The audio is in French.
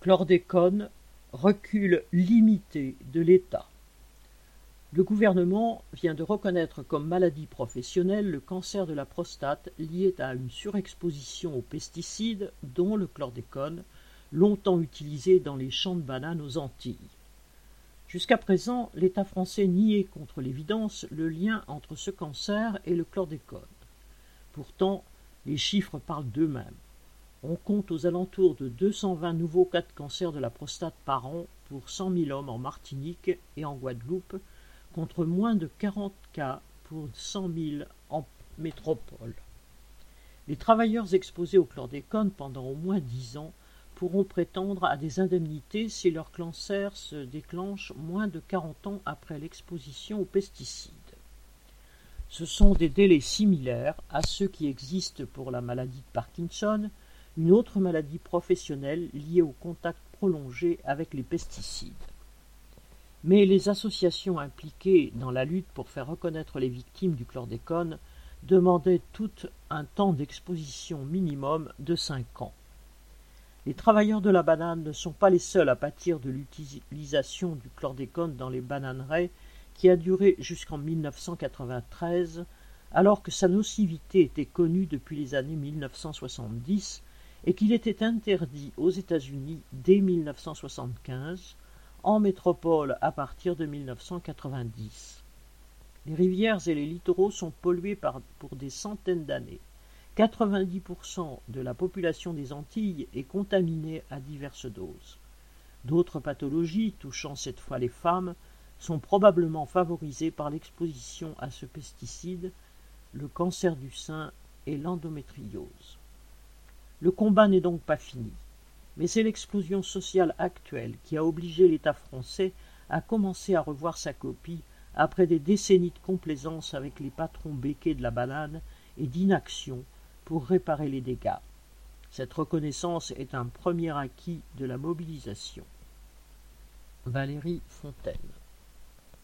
Chlordécone, recul limité de l'État. Le gouvernement vient de reconnaître comme maladie professionnelle le cancer de la prostate lié à une surexposition aux pesticides, dont le chlordécone, longtemps utilisé dans les champs de bananes aux Antilles. Jusqu'à présent, l'État français niait contre l'évidence le lien entre ce cancer et le chlordécone. Pourtant, les chiffres parlent d'eux-mêmes. On compte aux alentours de 220 nouveaux cas de cancer de la prostate par an pour 100 000 hommes en Martinique et en Guadeloupe, contre moins de 40 cas pour 100 000 en métropole. Les travailleurs exposés au chlordécone pendant au moins 10 ans pourront prétendre à des indemnités si leur cancer se déclenche moins de 40 ans après l'exposition aux pesticides. Ce sont des délais similaires à ceux qui existent pour la maladie de Parkinson, une autre maladie professionnelle liée au contact prolongé avec les pesticides. Mais les associations impliquées dans la lutte pour faire reconnaître les victimes du chlordécone demandaient tout un temps d'exposition minimum de cinq ans. Les travailleurs de la banane ne sont pas les seuls à pâtir de l'utilisation du chlordécone dans les bananeraies qui a duré jusqu'en 1993, alors que sa nocivité était connue depuis les années 1970 et qu'il était interdit aux États-Unis dès 1975, en métropole à partir de 1990. Les rivières et les littoraux sont pollués pour des centaines d'années. 90% de la population des Antilles est contaminée à diverses doses. D'autres pathologies, touchant cette fois les femmes, sont probablement favorisées par l'exposition à ce pesticide, le cancer du sein et l'endométriose. Le combat n'est donc pas fini, mais c'est l'explosion sociale actuelle qui a obligé l'État français à commencer à revoir sa copie après des décennies de complaisance avec les patrons béquets de la banane et d'inaction pour réparer les dégâts. Cette reconnaissance est un premier acquis de la mobilisation. Valérie Fontaine